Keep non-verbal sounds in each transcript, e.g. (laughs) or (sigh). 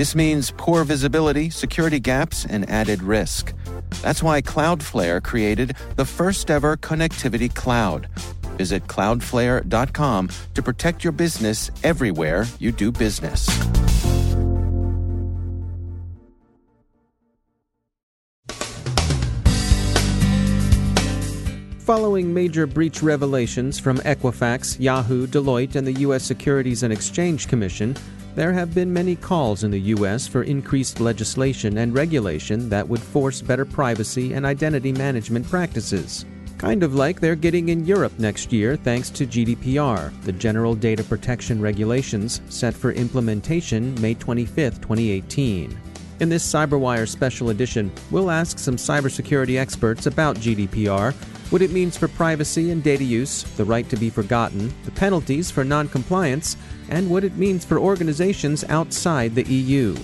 This means poor visibility, security gaps, and added risk. That's why Cloudflare created the first ever connectivity cloud. Visit cloudflare.com to protect your business everywhere you do business. Following major breach revelations from Equifax, Yahoo, Deloitte, and the U.S. Securities and Exchange Commission, there have been many calls in the U.S. for increased legislation and regulation that would force better privacy and identity management practices. Kind of like they're getting in Europe next year thanks to GDPR, the General Data Protection Regulations, set for implementation May 25, 2018. In this CyberWire special edition, we'll ask some cybersecurity experts about GDPR, what it means for privacy and data use, the right to be forgotten, the penalties for noncompliance, and what it means for organizations outside the EU.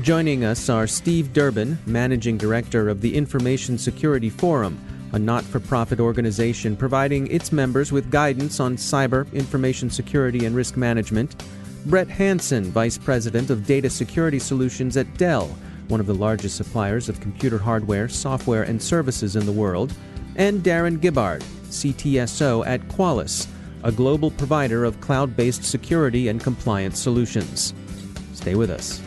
Joining us are Steve Durbin, Managing Director of the Information Security Forum, a not for profit organization providing its members with guidance on cyber, information security, and risk management. Brett Hansen, Vice President of Data Security Solutions at Dell, one of the largest suppliers of computer hardware, software, and services in the world, and Darron Gibbard, CTSO at Qualys, a global provider of cloud based security and compliance solutions. Stay with us.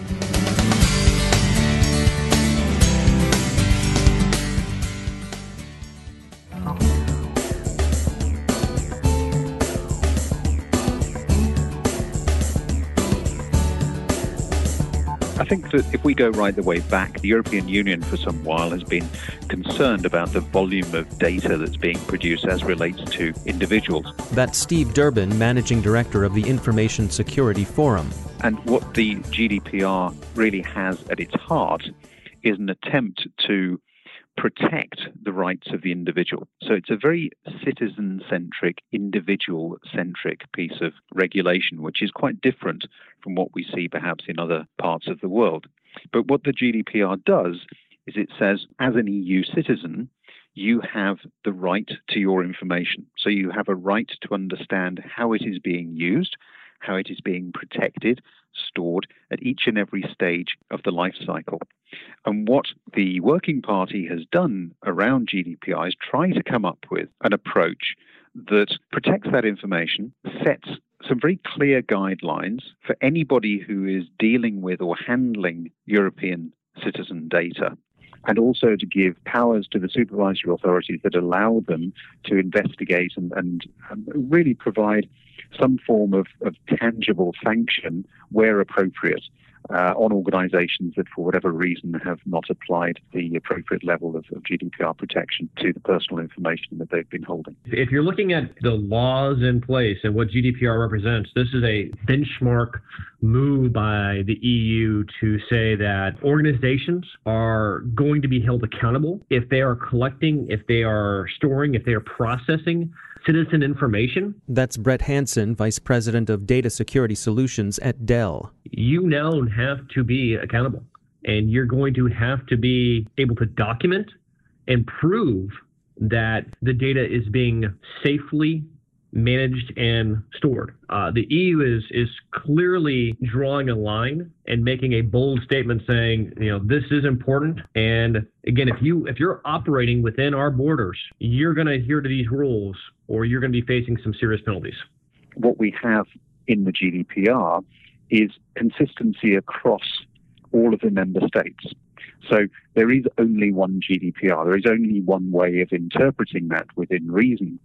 I think that if we go right the way back, the European Union for some while has been concerned about the volume of data that's being produced as relates to individuals. That's Steve Durbin, Managing Director of the Information Security Forum. And what the GDPR really has at its heart is an attempt to protect the rights of the individual. So it's a very citizen centric, individual centric piece of regulation, which is quite different from what we see perhaps in other parts of the world. But what the GDPR does is it says, as an EU citizen, you have the right to your information. So you have a right to understand how it is being used, how it is being protected, stored at each and every stage of the life cycle. And what the Working Party has done around GDPR is try to come up with an approach that protects that information, sets some very clear guidelines for anybody who is dealing with or handling European citizen data and also to give powers to the supervisory authorities that allow them to investigate and, and, and really provide some form of, of tangible sanction where appropriate uh, on organizations that, for whatever reason, have not applied the appropriate level of, of, GDPR protection to the personal information that they've been holding. If you're looking at the laws in place and what GDPR represents, this is a benchmark move by the EU to say that organizations are going to be held accountable if they are collecting, if they are storing, if they are processing citizen information. That's Brett Hansen, Vice President of Data Security Solutions at Dell. You now have to be accountable, and you're going to have to be able to document and prove that the data is being safely managed and stored. Uh, the EU is is clearly drawing a line and making a bold statement saying, you know, this is important. And again, if you if you're operating within our borders, you're going to adhere to these rules, or you're going to be facing some serious penalties. What we have in the GDPR is consistency across all of the member states. So there is only one GDPR. There is only one way of interpreting that within reason.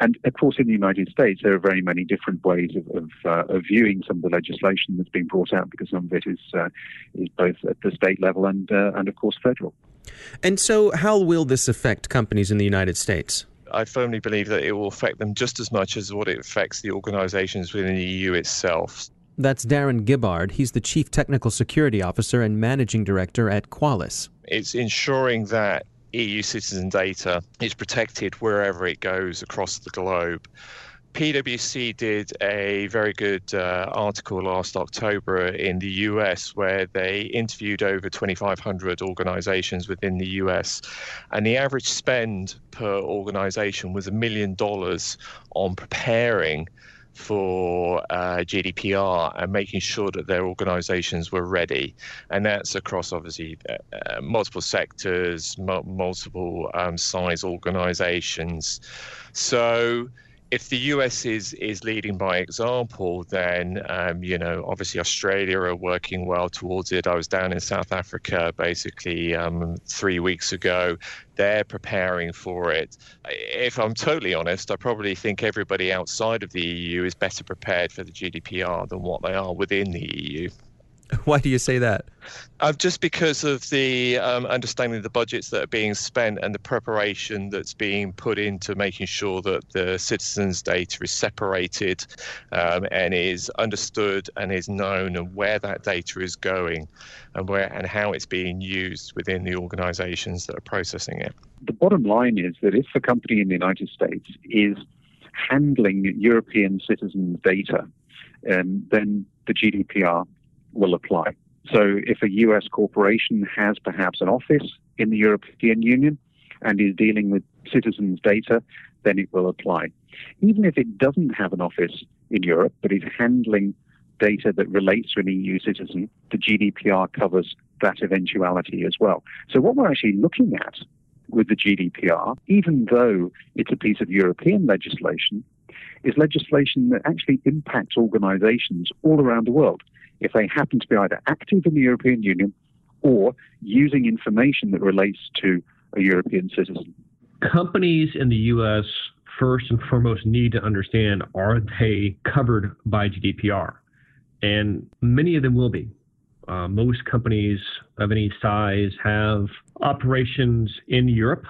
And of course, in the United States, there are very many different ways of, of, uh, of viewing some of the legislation that's being brought out because some of it is, uh, is both at the state level and, uh, and, of course, federal. And so, how will this affect companies in the United States? I firmly believe that it will affect them just as much as what it affects the organizations within the EU itself. That's Darron Gibbard. He's the Chief Technical Security Officer and Managing Director at Qualys. It's ensuring that EU citizen data is protected wherever it goes across the globe. PwC did a very good uh, article last October in the US where they interviewed over 2,500 organizations within the US, and the average spend per organization was a million dollars on preparing for uh, GDPR and making sure that their organizations were ready. And that's across obviously uh, uh multiple sectors, m- multiple um, size organizations. So if the US is is leading by example, then um, you know obviously Australia are working well towards it. I was down in South Africa basically um, three weeks ago. They're preparing for it. If I'm totally honest, I probably think everybody outside of the EU is better prepared for the GDPR than what they are within the EU. (laughs) Why do you say that? Uh, just because of the um, understanding of the budgets that are being spent and the preparation that's being put into making sure that the citizens' data is separated um, and is understood and is known and where that data is going and where and how it's being used within the organisations that are processing it. The bottom line is that if a company in the United States is handling European citizens' data, um, then the GDPR will apply. So if a US corporation has perhaps an office in the European Union and is dealing with citizens' data, then it will apply. Even if it doesn't have an office in Europe, but is handling data that relates to an EU citizen, the GDPR covers that eventuality as well. So what we're actually looking at with the GDPR, even though it's a piece of European legislation, is legislation that actually impacts organizations all around the world if they happen to be either active in the European Union or using information that relates to a European citizen. Companies in the U.S. first and foremost need to understand are they covered by GDPR? And many of them will be. Uh, most companies of any size have operations in Europe,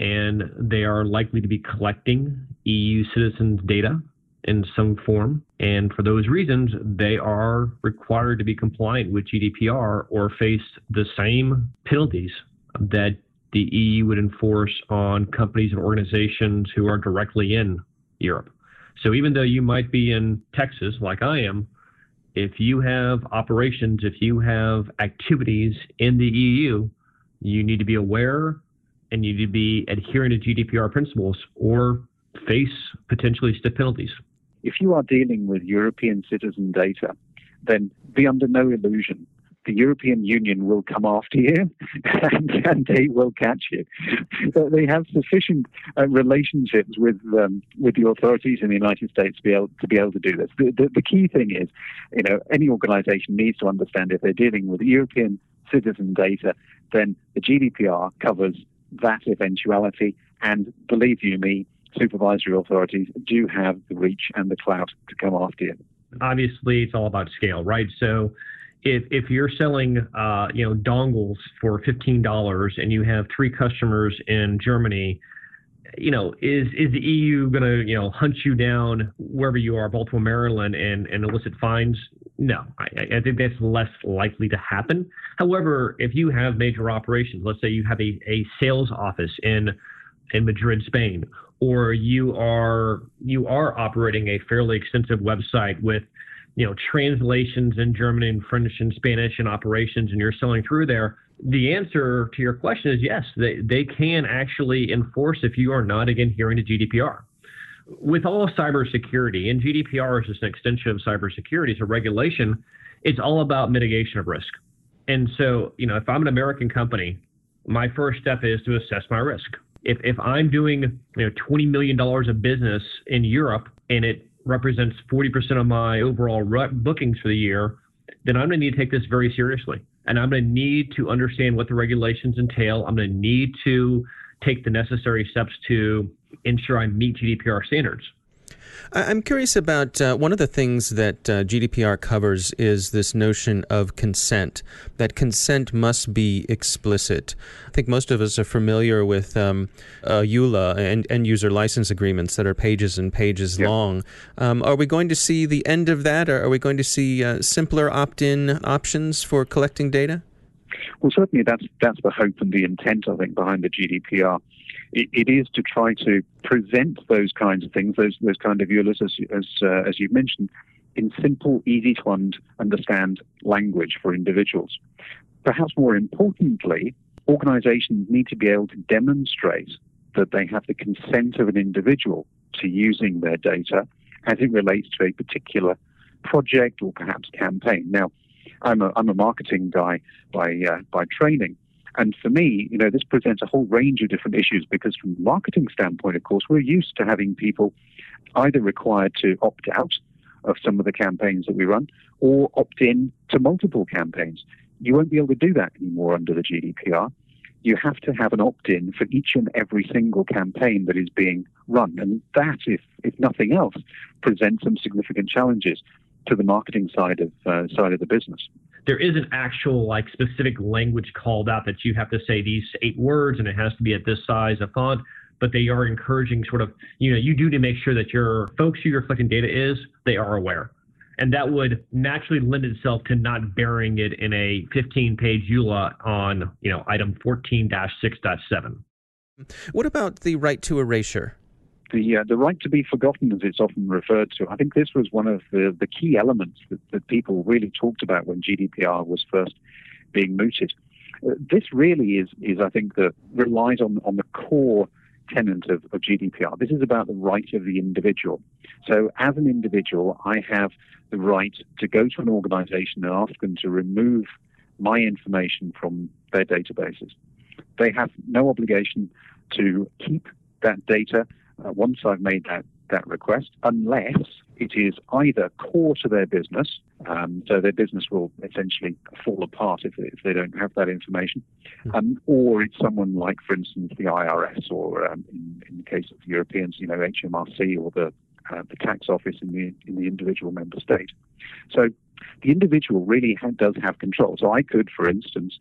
and they are likely to be collecting EU citizens' data in some form. And for those reasons, they are required to be compliant with GDPR or face the same penalties that the EU would enforce on companies and organizations who are directly in Europe. So even though you might be in Texas, like I am, if you have operations, if you have activities in the EU, you need to be aware and you need to be adhering to GDPR principles or face potentially stiff penalties. If you are dealing with European citizen data, then be under no illusion. The European Union will come after you (laughs) and, and they will catch you. they have sufficient uh, relationships with um, with the authorities in the United States to be able to be able to do this. The, the, the key thing is, you know, any organization needs to understand if they're dealing with European citizen data, then the GDPR covers that eventuality. And believe you me, supervisory authorities do have the reach and the clout to come after you. Obviously, it's all about scale, right? So, if if you're selling, uh, you know, dongles for fifteen dollars and you have three customers in Germany, you know, is is the EU going to you know hunt you down wherever you are, Baltimore, Maryland, and and elicit fines? No, I, I think that's less likely to happen. However, if you have major operations, let's say you have a, a sales office in in Madrid, Spain, or you are you are operating a fairly extensive website with you know translations in German and French and Spanish and operations and you're selling through there the answer to your question is yes they, they can actually enforce if you are not again adhering to GDPR with all of cybersecurity and GDPR is just an extension of cybersecurity it's a regulation it's all about mitigation of risk. And so you know if I'm an American company my first step is to assess my risk if if I'm doing you know 20 million dollars of business in Europe and it represents 40% of my overall bookings for the year, then I'm going to need to take this very seriously. And I'm going to need to understand what the regulations entail. I'm going to need to take the necessary steps to ensure I meet GDPR standards. I'm curious about uh, one of the things that uh, GDPR covers is this notion of consent, that consent must be explicit. I think most of us are familiar with um, uh, EULA and end user license agreements that are pages and pages yeah. long. Um, are we going to see the end of that? Or are we going to see uh, simpler opt in options for collecting data? Well, certainly that's, that's the hope and the intent, I think, behind the GDPR it, it is to try to present those kinds of things, those those kind of EULAs, as as, uh, as you mentioned, in simple, easy to understand language for individuals. Perhaps more importantly, organizations need to be able to demonstrate that they have the consent of an individual to using their data as it relates to a particular project or perhaps campaign. Now, I'm a, I'm a marketing guy by, uh, by training, and for me, you know, this presents a whole range of different issues because from a marketing standpoint, of course, we're used to having people either required to opt out of some of the campaigns that we run or opt in to multiple campaigns. You won't be able to do that anymore under the GDPR. You have to have an opt in for each and every single campaign that is being run. And that, if, if nothing else, presents some significant challenges to the marketing side of, uh, side of the business there is an actual like specific language called out that you have to say these eight words and it has to be at this size of font but they are encouraging sort of you know you do to make sure that your folks who you're collecting data is they are aware. And that would naturally lend itself to not burying it in a 15 page EULA on you know item 14-6.7 what about the right to erasure the uh, the right to be forgotten, as it's often referred to. I think this was one of the, the key elements that, that people really talked about when GDPR was first being mooted. Uh, this really is is I think that relies on on the core tenet of, of GDPR. This is about the right of the individual. So as an individual, I have the right to go to an organization and ask them to remove my information from their databases. They have no obligation to keep that data uh, once I've made that, that request, unless it is either core to their business, um, so their business will essentially fall apart if, if they don't have that information, hmm. um, or it's someone like, for instance, the IRS, or um, in, in, the case of Europeans, you know, HMRC or the uh, the tax office in the in the individual member state. So the individual really ha- does have control. So I could, for instance,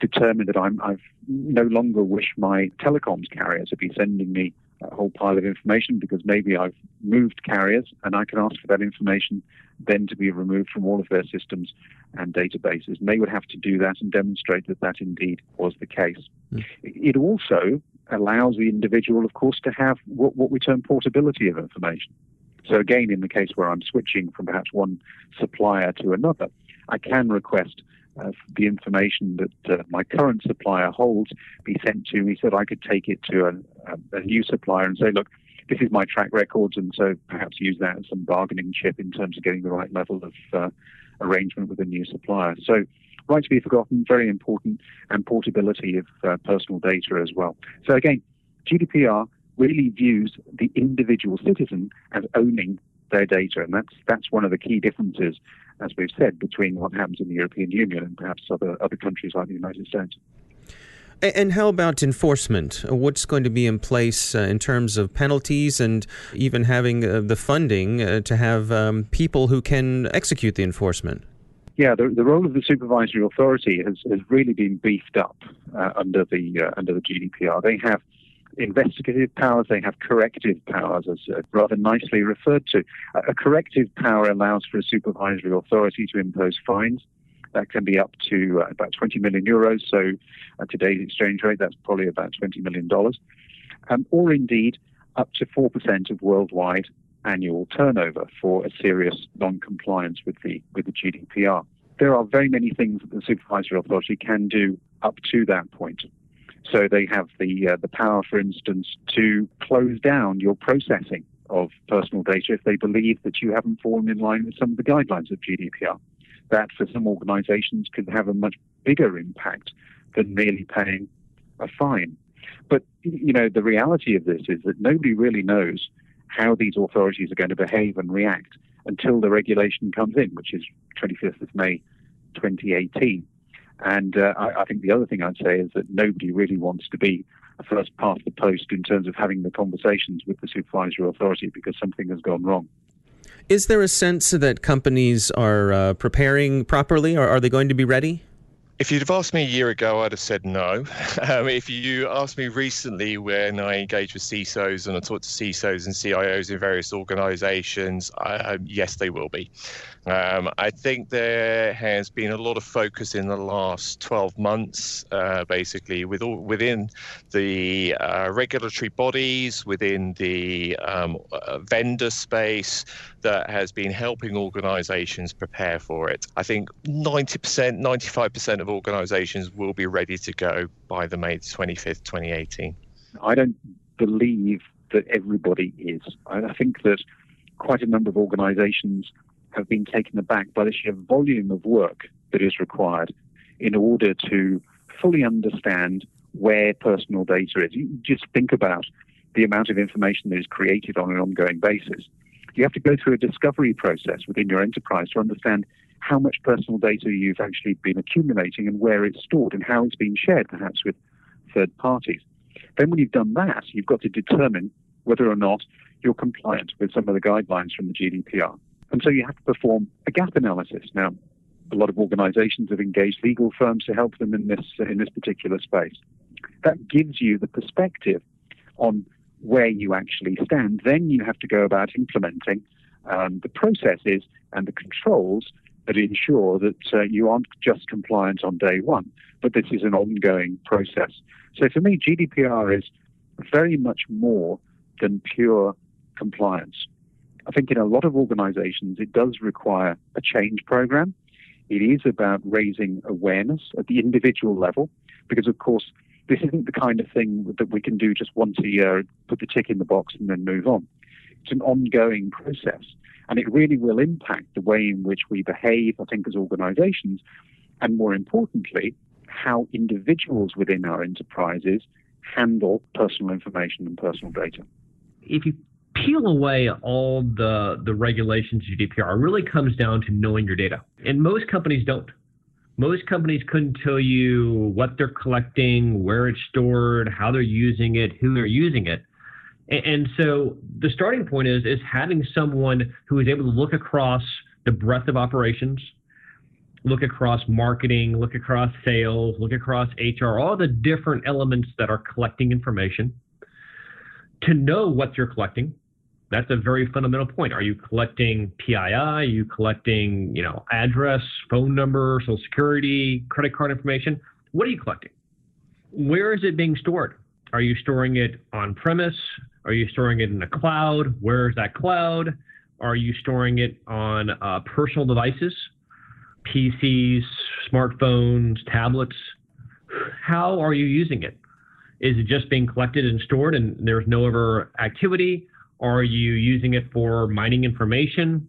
determine that I'm I've no longer wish my telecoms carrier to be sending me a whole pile of information because maybe I've moved carriers and I can ask for that information then to be removed from all of their systems and databases. And they would have to do that and demonstrate that that indeed was the case. Mm. It also allows the individual, of course, to have what, what we term portability of information. So again, in the case where I'm switching from perhaps one supplier to another, I can request uh, the information that uh, my current supplier holds be sent to me so that I could take it to a, a, new supplier and say, look, this is my track records, and so perhaps use that as some bargaining chip in terms of getting the right level of uh, arrangement with a new supplier. So, right to be forgotten, very important, and portability of uh, personal data as well. So, again, GDPR really views the individual citizen as owning their data, and that's that's one of the key differences as we've said, between what happens in the European Union and perhaps other, other countries like the United States. And how about enforcement? What's going to be in place uh, in terms of penalties and even having uh, the funding uh, to have um, people who can execute the enforcement? Yeah, the, the role of the supervisory authority has, has really been beefed up uh, under the uh, under the GDPR. They have investigative powers, they have corrective powers, as uh, rather nicely referred to. A corrective power allows for a supervisory authority to impose fines. That can be up to uh, about 20 million euros. So, at today's exchange rate, that's probably about 20 million dollars, um, or indeed up to 4% of worldwide annual turnover for a serious non-compliance with the with the GDPR. There are very many things that the supervisory authority can do up to that point. So they have the uh, the power, for instance, to close down your processing of personal data if they believe that you haven't fallen in line with some of the guidelines of GDPR. That for some organizations could have a much bigger impact than merely paying a fine. But you know, the reality of this is that nobody really knows how these authorities are going to behave and react until the regulation comes in, which is 25th of May 2018. And uh, I, I, think the other thing I'd say is that nobody really wants to be first past the post in terms of having the conversations with the supervisory authority because something has gone wrong. Is there a sense that companies are uh, preparing properly, or are they going to be ready? If you'd have asked me a year ago, I'd have said no. (laughs) Um, if you asked me recently when I engaged with CISOs and I talked to CISOs and CIOs in various organizations, I, yes, they will be. Um, I think there has been a lot of focus in the last 12 months, uh, basically, with all, within the uh, regulatory bodies, within the um, uh, vendor space, that has been helping organizations prepare for it. I think 90%, 95% of organizations will be ready to go by the May 25th, 2018. I don't believe that everybody is. I think that quite a number of organizations have been taken aback by the sheer volume of work that is required in order to fully understand where personal data is. You just think about the amount of information that is created on an ongoing basis. You have to go through a discovery process within your enterprise to understand how much personal data you've actually been accumulating and where it's stored and how it's been shared, perhaps with third parties. Then, when you've done that, you've got to determine whether or not you're compliant with some of the guidelines from the GDPR. And so you have to perform a gap analysis. Now, a lot of organizations have engaged legal firms to help them in this, in this particular space. That gives you the perspective on where you actually stand. Then you have to go about implementing um, the processes and the controls that ensure that uh, you aren't just compliant on day one, but this is an ongoing process. So for me, GDPR is very much more than pure compliance. I think in a lot of organizations, it does require a change program. It is about raising awareness at the individual level, because of course, this isn't the kind of thing that we can do just once a year, put the tick in the box, and then move on. It's an ongoing process, and it really will impact the way in which we behave, I think, as organizations, and more importantly, how individuals within our enterprises handle personal information and personal data. If you peel away all the the regulations GDPR, it really comes down to knowing your data. And most companies don't. Most companies couldn't tell you what they're collecting, where it's stored, how they're using it, who they're using it. And, so the starting point is is having someone who is able to look across the breadth of operations, look across marketing, look across sales, look across HR, all the different elements that are collecting information to know what you're collecting, that's a very fundamental point. Are you collecting PII? Are you collecting, you know, address, phone number, social security, credit card information? What are you collecting? Where is it being stored? Are you storing it on premise? Are you storing it in the cloud? Where is that cloud? Are you storing it on uh, personal devices, PCs, smartphones, tablets? How are you using it? Is it just being collected and stored and there's no other activity? Are you using it for mining information?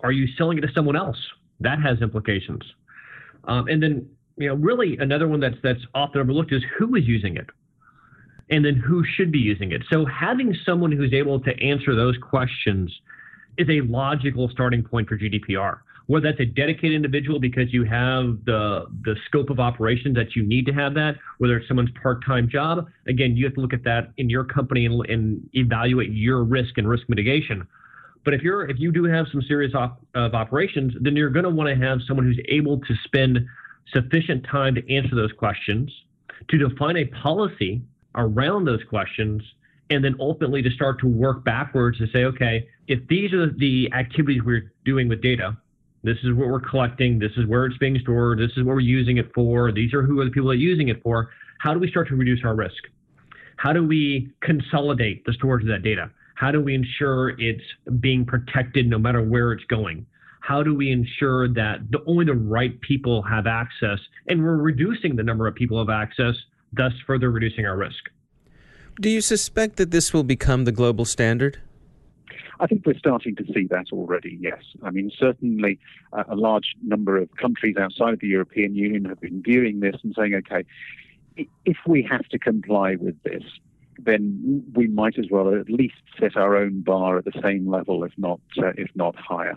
Are you selling it to someone else? That has implications. Um, and then, you know, really another one that's that's often overlooked is who is using it, and then who should be using it. So having someone who's able to answer those questions is a logical starting point for GDPR whether that's a dedicated individual because you have the the scope of operations that you need to have that, whether it's someone's part-time job. Again, you have to look at that in your company and, and evaluate your risk and risk mitigation. But if you're if you do have some serious op, of operations, then you're going to want to have someone who's able to spend sufficient time to answer those questions, to define a policy around those questions, and then ultimately to start to work backwards to say, okay, if these are the activities we're doing with data, this is what we're collecting. This is where it's being stored. This is what we're using it for. These are who are the people that are using it for. How do we start to reduce our risk? How do we consolidate the storage of that data? How do we ensure it's being protected no matter where it's going? How do we ensure that the, only the right people have access and we're reducing the number of people have access, thus further reducing our risk? Do you suspect that this will become the global standard? I think we're starting to see that already, yes. I mean, certainly uh, a large number of countries outside the European Union have been viewing this and saying, okay, if we have to comply with this, then we might as well at least set our own bar at the same level, if not uh, if not higher.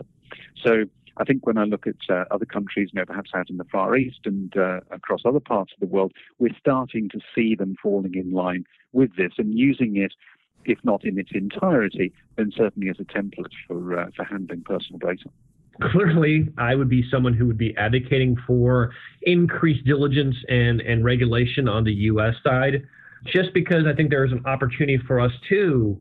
So I think when I look at uh, other countries, you know, perhaps out in the Far East and uh, across other parts of the world, we're starting to see them falling in line with this and using it, if not in its entirety, then certainly as a template for uh, for handling personal data. Clearly, I would be someone who would be advocating for increased diligence and, and regulation on the U.S. side, just because I think there is an opportunity for us to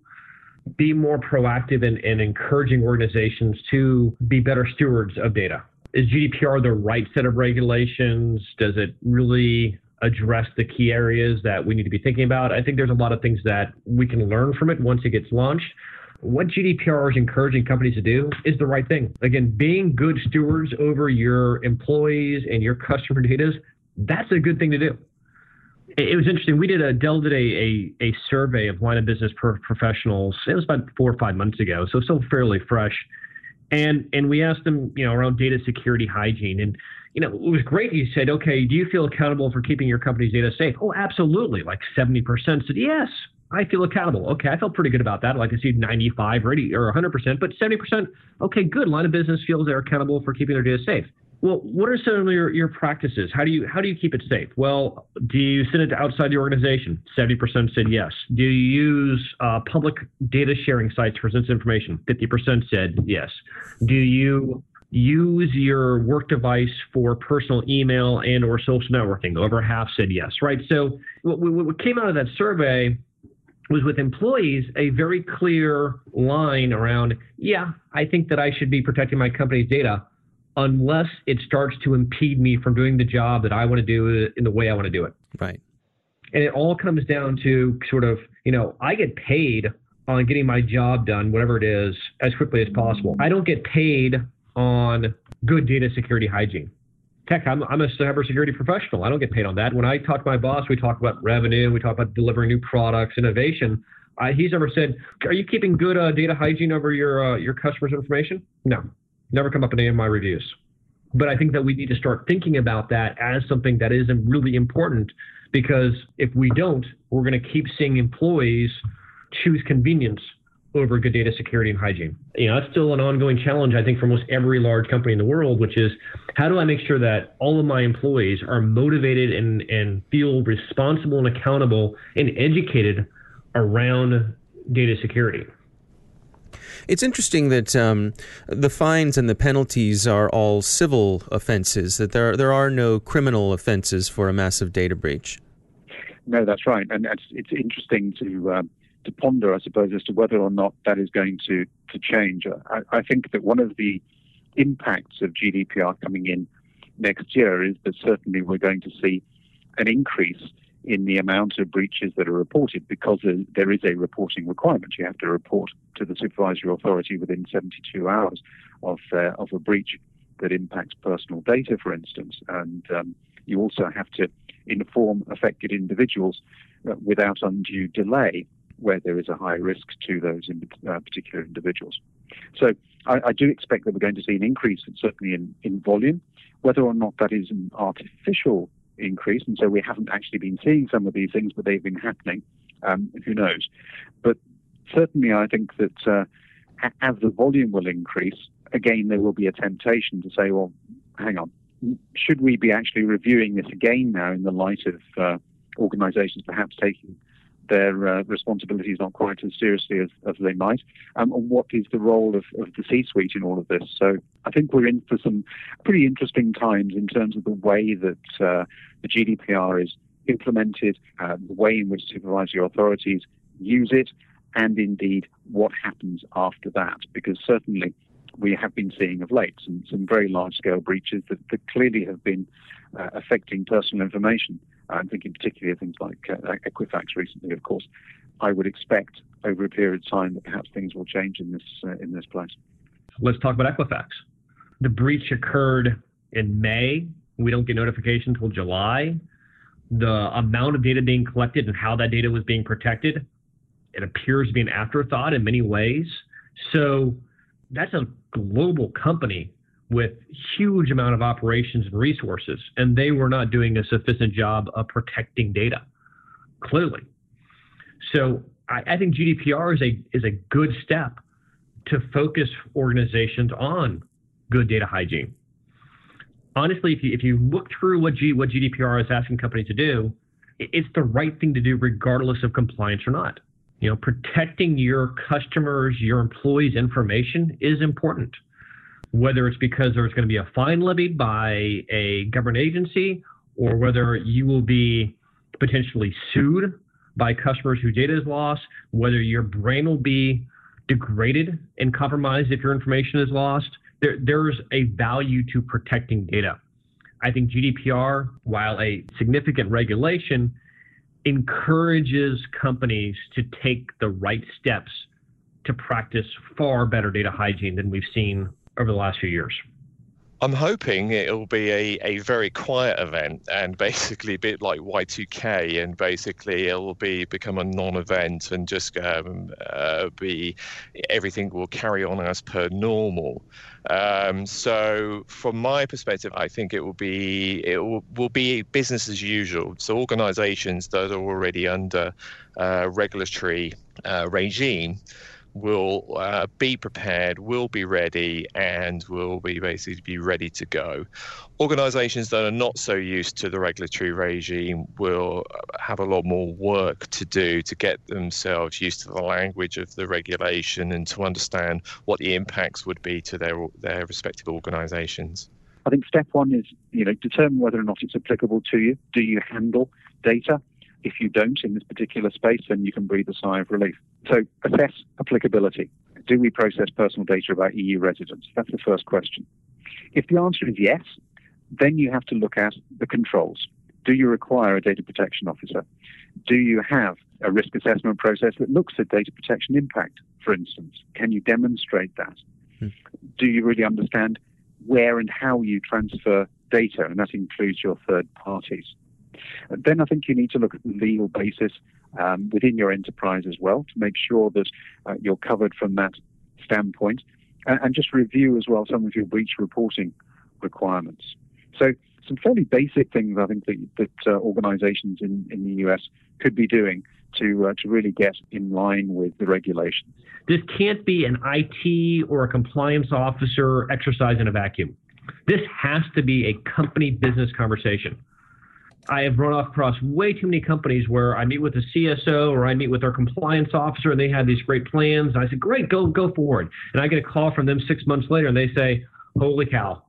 be more proactive in, in encouraging organizations to be better stewards of data. Is GDPR the right set of regulations? Does it really address the key areas that we need to be thinking about? I think there's a lot of things that we can learn from it once it gets launched. What GDPR is encouraging companies to do is the right thing. Again, being good stewards over your employees and your customer data, that's a good thing to do it was interesting. We did a Dell did a, a, a survey of line of business professionals. It was about four or five months ago, so still fairly fresh. And and we asked them, you know, around data security hygiene. And you know, it was great. You said, okay, do you feel accountable for keeping your company's data safe? Oh, absolutely. Like 70% said yes. I feel accountable. Okay, I felt pretty good about that. Like to see 95 or 80 or 100%, but 70%, okay, good. Line of business feels they're accountable for keeping their data safe. Well, what are some of your, your practices? How do you how do you keep it safe? Well, do you send it outside the organization? Seventy percent said yes. Do you use uh, public data sharing sites for sensitive information? Fifty percent said yes. Do you use your work device for personal email and or social networking? Over half said yes. Right. So what, what came out of that survey was with employees a very clear line around. Yeah, I think that I should be protecting my company's data unless it starts to impede me from doing the job that I want to do in the way I want to do it. Right. And it all comes down to sort of, you know, I get paid on getting my job done, whatever it is, as quickly as possible. I don't get paid on good data security hygiene. Heck, I'm, I'm a cybersecurity professional. I don't get paid on that. When I talk to my boss, we talk about revenue, we talk about delivering new products, innovation. He's never said, "Are you keeping good uh, data hygiene over your uh, your customers' information?" No, never come up in any of my reviews. But I think that we need to start thinking about that as something that is really important because if we don't, we're going to keep seeing employees choose convenience over good data security and hygiene. You know, that's still an ongoing challenge, I think, for most every large company in the world, which is how do I make sure that all of my employees are motivated and, and feel responsible and accountable and educated around data security? It's interesting that um, the fines and the penalties are all civil offenses. That there there are no criminal offenses for a massive data breach. No, that's right, and it's, it's interesting to um, to ponder, I suppose, as to whether or not that is going to to change. I, I think that one of the impacts of GDPR coming in next year is that certainly we're going to see an increase in the amount of breaches that are reported because there is a reporting requirement. You have to report to the supervisory authority within 72 hours of, uh, of a breach that impacts personal data, for instance. And um, you also have to inform affected individuals uh, without undue delay where there is a high risk to those in, uh, particular individuals. So I, I, do expect that we're going to see an increase, certainly in, in volume. Whether or not that is an artificial increase, and so we haven't actually been seeing some of these things, but they've been happening. Um, who knows? But certainly, I think that uh, as the volume will increase, again, there will be a temptation to say, well, hang on, should we be actually reviewing this again now in the light of uh, organizations perhaps taking their uh, responsibilities not quite as seriously as, as they might. Um, and what is the role of, of the C suite in all of this? So I think we're in for some pretty interesting times in terms of the way that uh, the GDPR is implemented, uh, the way in which supervisory authorities use it, and indeed what happens after that. Because certainly we have been seeing of late some, some very large scale breaches that, that clearly have been uh, affecting personal information. I'm thinking particularly of things like uh, Equifax recently, of course. I would expect over a period of time that perhaps things will change in this uh, in this place. Let's talk about Equifax. The breach occurred in May. We don't get notification until July. The amount of data being collected and how that data was being protected, it appears to be an afterthought in many ways. So that's a global company with huge amount of operations and resources, and they were not doing a sufficient job of protecting data, clearly. So I, I think GDPR is a is a good step to focus organizations on good data hygiene. Honestly, if you if you look through what G, what GDPR is asking companies to do, it's the right thing to do regardless of compliance or not. You know, protecting your customers, your employees' information is important. Whether it's because there's going to be a fine levied by a government agency or whether you will be potentially sued by customers whose data is lost, whether your brain will be degraded and compromised if your information is lost. There, there's a value to protecting data. I think GDPR, while a significant regulation, encourages companies to take the right steps to practice far better data hygiene than we've seen over the last few years. I'm hoping it'll be a, a very quiet event and basically a bit like Y2K, and basically it'll be become a non-event and just um, uh, be everything will carry on as per normal. Um, so, from my perspective, I think it will be it will, will be business as usual. So, organisations that are already under uh, regulatory uh, regime will uh, be prepared, will be ready, and will be basically be ready to go. Organizations that are not so used to the regulatory regime will have a lot more work to do to get themselves used to the language of the regulation and to understand what the impacts would be to their their respective organizations. I think step one is, you know, determine whether or not it's applicable to you. Do you handle data? If you don't in this particular space, then you can breathe a sigh of relief. So assess applicability. Do we process personal data about EU residents? That's the first question. If the answer is yes, then you have to look at the controls. Do you require a data protection officer? Do you have a risk assessment process that looks at data protection impact, for instance? Can you demonstrate that? Hmm. Do you really understand where and how you transfer data? And that includes your third parties. Then I think you need to look at the legal basis um, within your enterprise as well to make sure that uh, you're covered from that standpoint, and, and, just review as well some of your breach reporting requirements. So some fairly basic things I think that, that uh, organizations in, in the US could be doing to uh, to really get in line with the regulations. This can't be an IT or a compliance officer exercise in a vacuum. This has to be a company business conversation. I have run across way too many companies where I meet with the CSO or I meet with our compliance officer and they have these great plans. And I said, great, go, go forward. And I get a call from them six months later and they say, holy cow,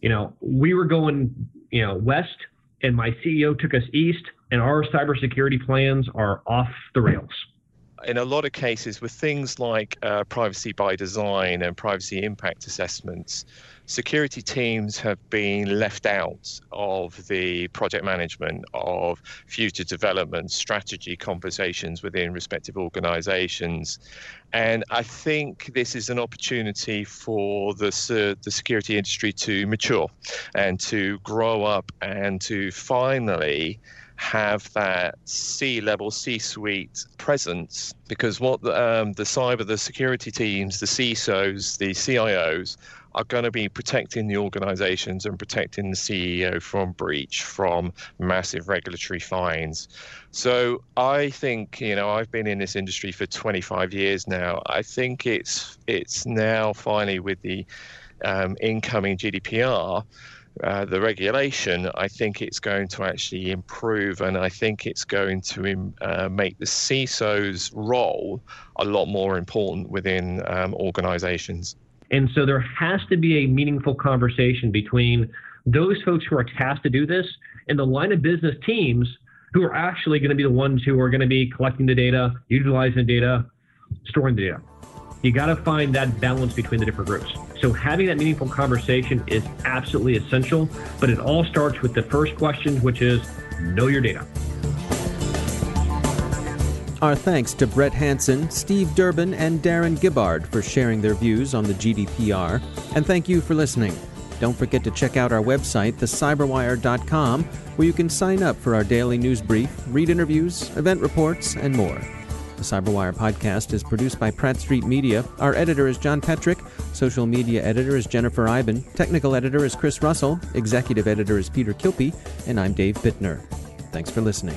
you know, we were going, you know, west and my CEO took us east and our cybersecurity plans are off the rails in a lot of cases with things like uh, privacy by design and privacy impact assessments, security teams have been left out of the project management of future development strategy conversations within respective organizations. And I think this is an opportunity for the, the security industry to mature and to grow up and to finally have that C level, C suite presence because what the, um, the cyber, the security teams, the CISOs, the CIOs are going to be protecting the organizations and protecting the CEO from breach, from massive regulatory fines. So I think, you know, I've been in this industry for 25 years now. I think it's it's now finally with the um, incoming GDPR uh, the regulation, I think it's going to actually improve, and I think it's going to uh, make the CISO's role a lot more important within um, organizations. And so there has to be a meaningful conversation between those folks who are tasked to do this and the line of business teams who are actually going to be the ones who are going to be collecting the data, utilizing the data, storing the data. You got to find that balance between the different groups. So having that meaningful conversation is absolutely essential, but it all starts with the first question, which is know your data. Our thanks to Brett Hansen, Steve Durbin, and Darron Gibbard for sharing their views on the GDPR. And thank you for listening. Don't forget to check out our website, thecyberwire.com, where you can sign up for our daily news brief, read interviews, event reports, and more. The Cyberwire podcast is produced by Pratt Street Media. Our editor is John Petrik. Social media editor is Jennifer Eiben. Technical editor is Chris Russell. Executive editor is Peter Kilpe. And I'm Dave Bittner. Thanks for listening.